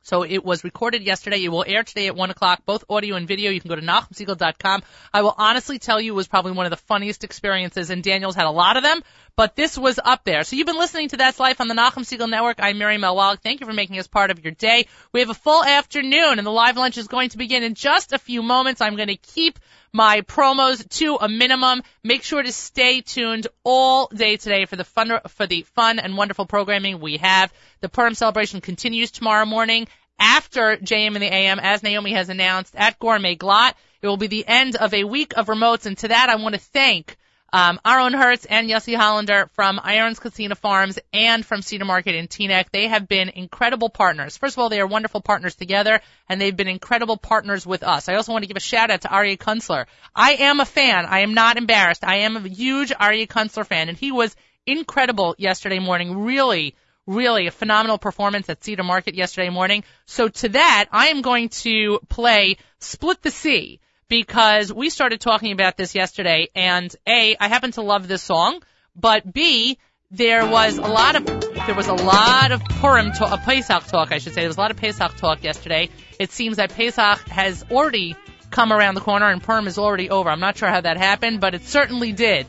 So it was recorded yesterday. It will air today at 1 o'clock, both audio and video. You can go to NachumSegal.com. I will honestly tell you it was probably one of the funniest experiences, and Daniel's had a lot of them, but this was up there. So you've been listening to That's Life on the Nachum Segal Network. I'm Miriam Wallach. Thank you for making us part of your day. We have a full afternoon, and the live lunch is going to begin in just a few moments. I'm going to keep my promos to a minimum. Make sure to stay tuned all day today for the fun for the fun and wonderful programming we have. The Purim celebration continues tomorrow morning after JM in the AM, as Naomi has announced at Gourmet Glatt. It will be the end of a week of remotes, and to that I want to thank Um, Aaron Hertz and Yossi Hollander from Aaron's Kissena Farms and from Cedar Market in Teaneck, they have been incredible partners. First of all, they are wonderful partners together, and they've been incredible partners with us. I also want to give a shout out to Aryeh Kunstler. I am a fan. I am not embarrassed. I am a huge Aryeh Kunstler fan, and he was incredible yesterday morning. Really, really a phenomenal performance at Cedar Market yesterday morning. So to that, I am going to play Split the Sea because we started talking about this yesterday and A, I happen to love this song, but B, there was a lot of there was a lot of Purim talk, uh, Pesach talk, I should say. There was a lot of Pesach talk yesterday. It seems that Pesach has already come around the corner and Purim is already over. I'm not sure how that happened, but it certainly did.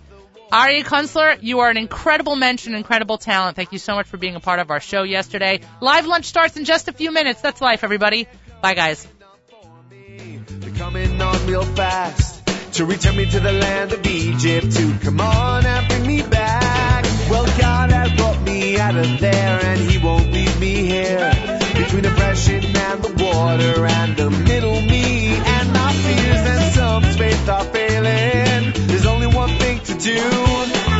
Aryeh Kunstler, you are an incredible mention, incredible talent. Thank you so much for being a part of our show yesterday. Live lunch starts in just a few minutes. That's life, everybody. Bye, guys. Coming on real fast to return me to the land of Egypt to come on and bring me back. Well, God has brought me out of there and He won't leave me here between oppression and the water and the middle me and my fears and some faith are failing. There's only one thing to do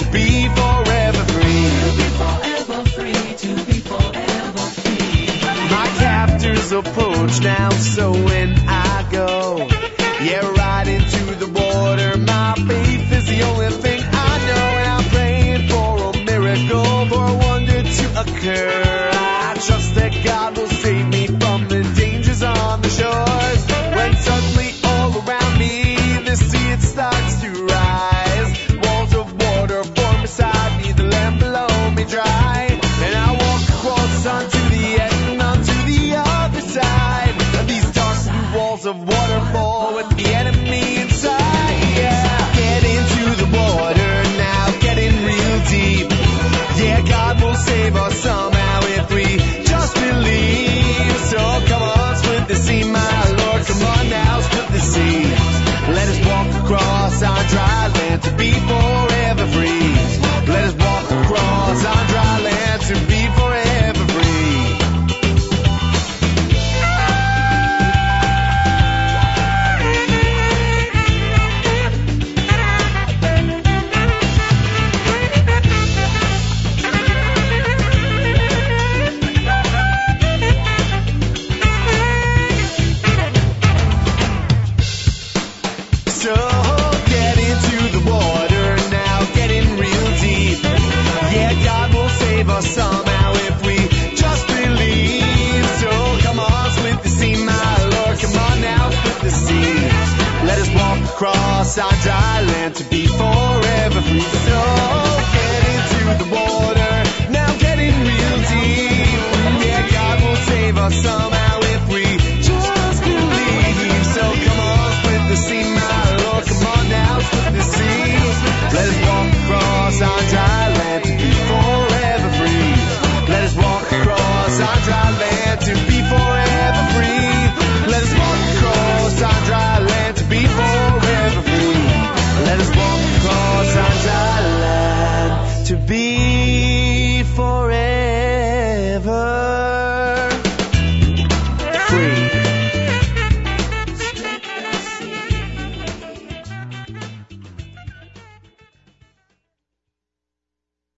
dry land to be forever free. My captors approach now, so when I go, yeah, right into the water, my faith is the only thing I know, and I'm praying for a miracle, for a wonder to occur. I trust that God will